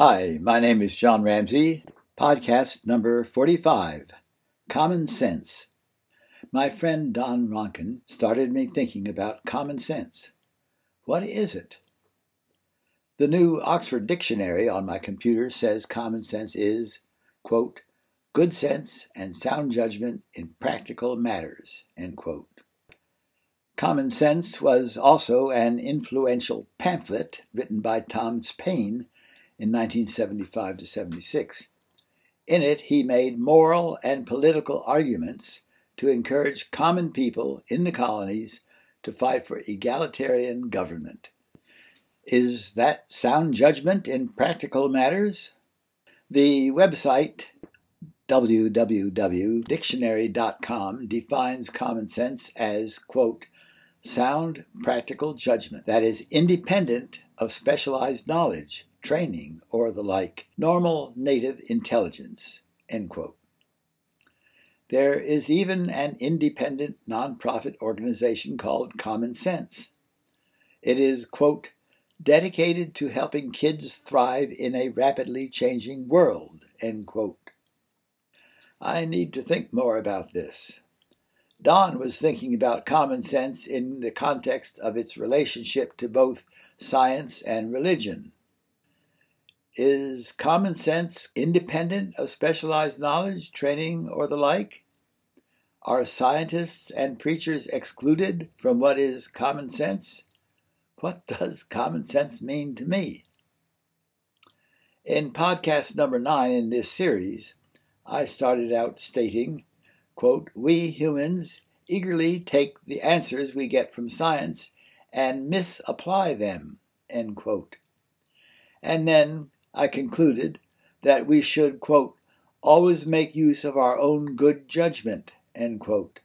Hi, my name is John Ramsey, podcast number 45 Common Sense. My friend Don Ronkin started me thinking about common sense. What is it? The new Oxford Dictionary on my computer says common sense is, quote, good sense and sound judgment in practical matters, end quote. Common Sense was also an influential pamphlet written by Thomas Paine in 1975 to 76. In it, he made moral and political arguments to encourage common people in the colonies to fight for egalitarian government. Is that sound judgment in practical matters? The website www.dictionary.com defines common sense as, quote, sound practical judgment that is independent of specialized knowledge, training, or the like, normal native intelligence. There is even an independent nonprofit organization called Common Sense. It is, quote, dedicated to helping kids thrive in a rapidly changing world, end quote. I need to think more about this. Don was thinking about common sense in the context of its relationship to both science and religion. Is common sense independent of specialized knowledge, training, or the like? Are scientists and preachers excluded from what is common sense? What does common sense mean to me? In podcast number nine in this series, I started out stating quote, We humans eagerly take the answers we get from science and misapply them, end quote. And then I concluded that we should, quote, always make use of our own good judgment, end quote.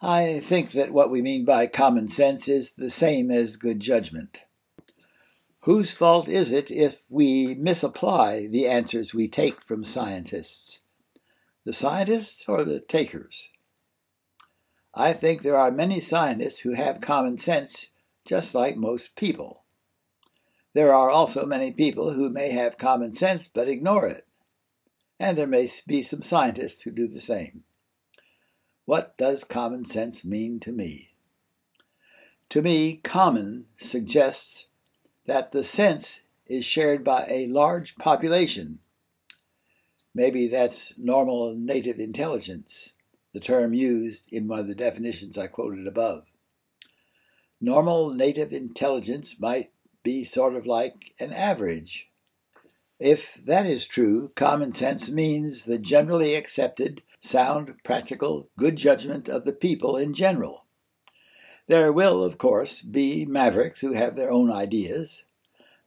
I think that what we mean by common sense is the same as good judgment. Whose fault is it if we misapply the answers we take from scientists? the scientists or the takers? I think there are many scientists who have common sense just like most people. There are also many people who may have common sense but ignore it. And there may be some scientists who do the same. What does common sense mean to me? To me, common suggests that the sense is shared by a large population Maybe that's normal native intelligence, the term used in one of the definitions I quoted above. Normal native intelligence might be sort of like an average. If that is true, common sense means the generally accepted, sound, practical, good judgment of the people in general. There will, of course, be mavericks who have their own ideas,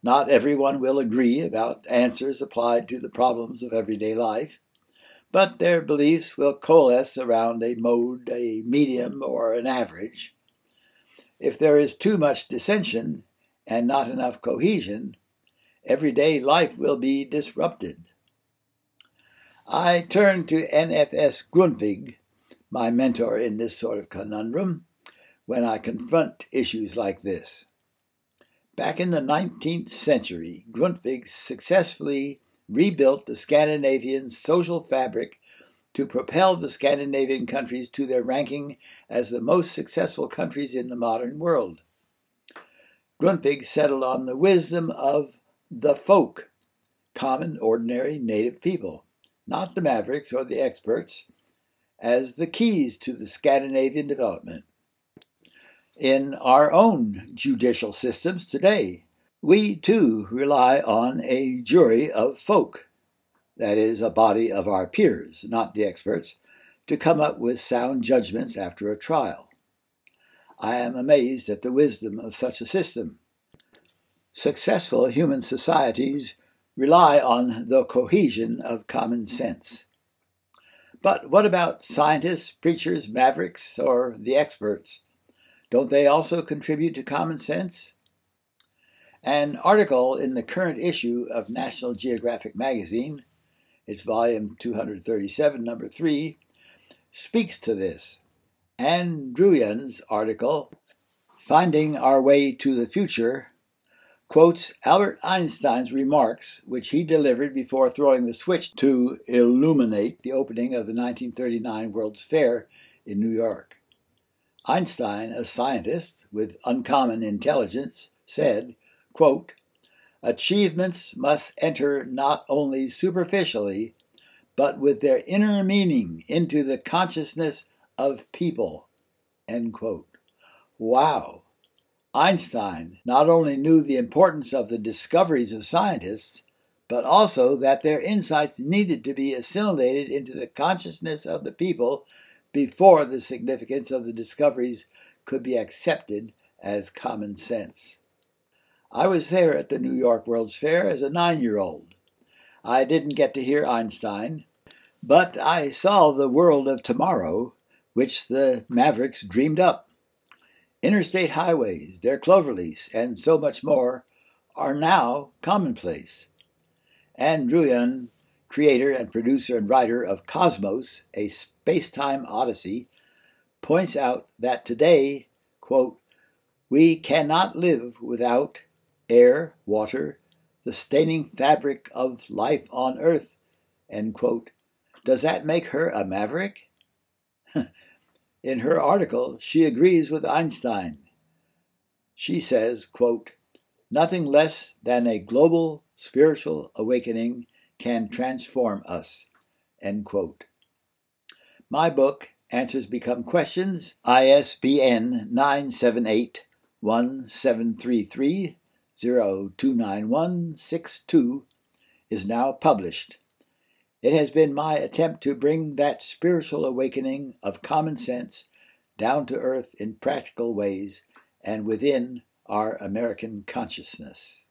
not everyone will agree about answers applied to the problems of everyday life, but their beliefs will coalesce around a mode, a medium, or an average. If there is too much dissension and not enough cohesion, everyday life will be disrupted. I turn to N.F.S. Grundtvig, my mentor in this sort of conundrum, when I confront issues like this. Back in the 19th century, Grundtvig successfully rebuilt the Scandinavian social fabric to propel the Scandinavian countries to their ranking as the most successful countries in the modern world. Grundtvig settled on the wisdom of the folk, common, ordinary native people, not the mavericks or the experts, as the keys to the Scandinavian development in our own judicial systems today. We too rely on a jury of folk, that is, a body of our peers, not the experts, to come up with sound judgments after a trial. I am amazed at the wisdom of such a system. Successful human societies rely on the cohesion of common sense. But what about scientists, preachers, mavericks, or the experts? Don't they also contribute to common sense? An article in the current issue of National Geographic magazine, its volume 237, number 3, speaks to this. Ann Druyan's article, Finding Our Way to the Future, quotes Albert Einstein's remarks, which he delivered before throwing the switch to illuminate the opening of the 1939 World's Fair in New York. Einstein, a scientist with uncommon intelligence, said, quote, Achievements must enter not only superficially, but with their inner meaning into the consciousness of people. End quote. Wow. Einstein not only knew the importance of the discoveries of scientists, but also that their insights needed to be assimilated into the consciousness of the people before the significance of the discoveries could be accepted as common sense. I was there at the New York World's Fair as a nine year old. I didn't get to hear Einstein, but I saw the world of tomorrow which the Mavericks dreamed up. Interstate highways, their cloverleafs, and so much more are now commonplace. Ann Druyan, creator and producer and writer of Cosmos, a space time odyssey, points out that today, quote, we cannot live without air, water, the staining fabric of life on earth, end quote. Does that make her a maverick? In her article, she agrees with Einstein. She says, quote, Nothing less than a global spiritual awakening can transform us. End quote. My book, Answers Become Questions, ISBN 978 1733 029162, is now published. It has been my attempt to bring that spiritual awakening of common sense down to earth in practical ways and within our American consciousness.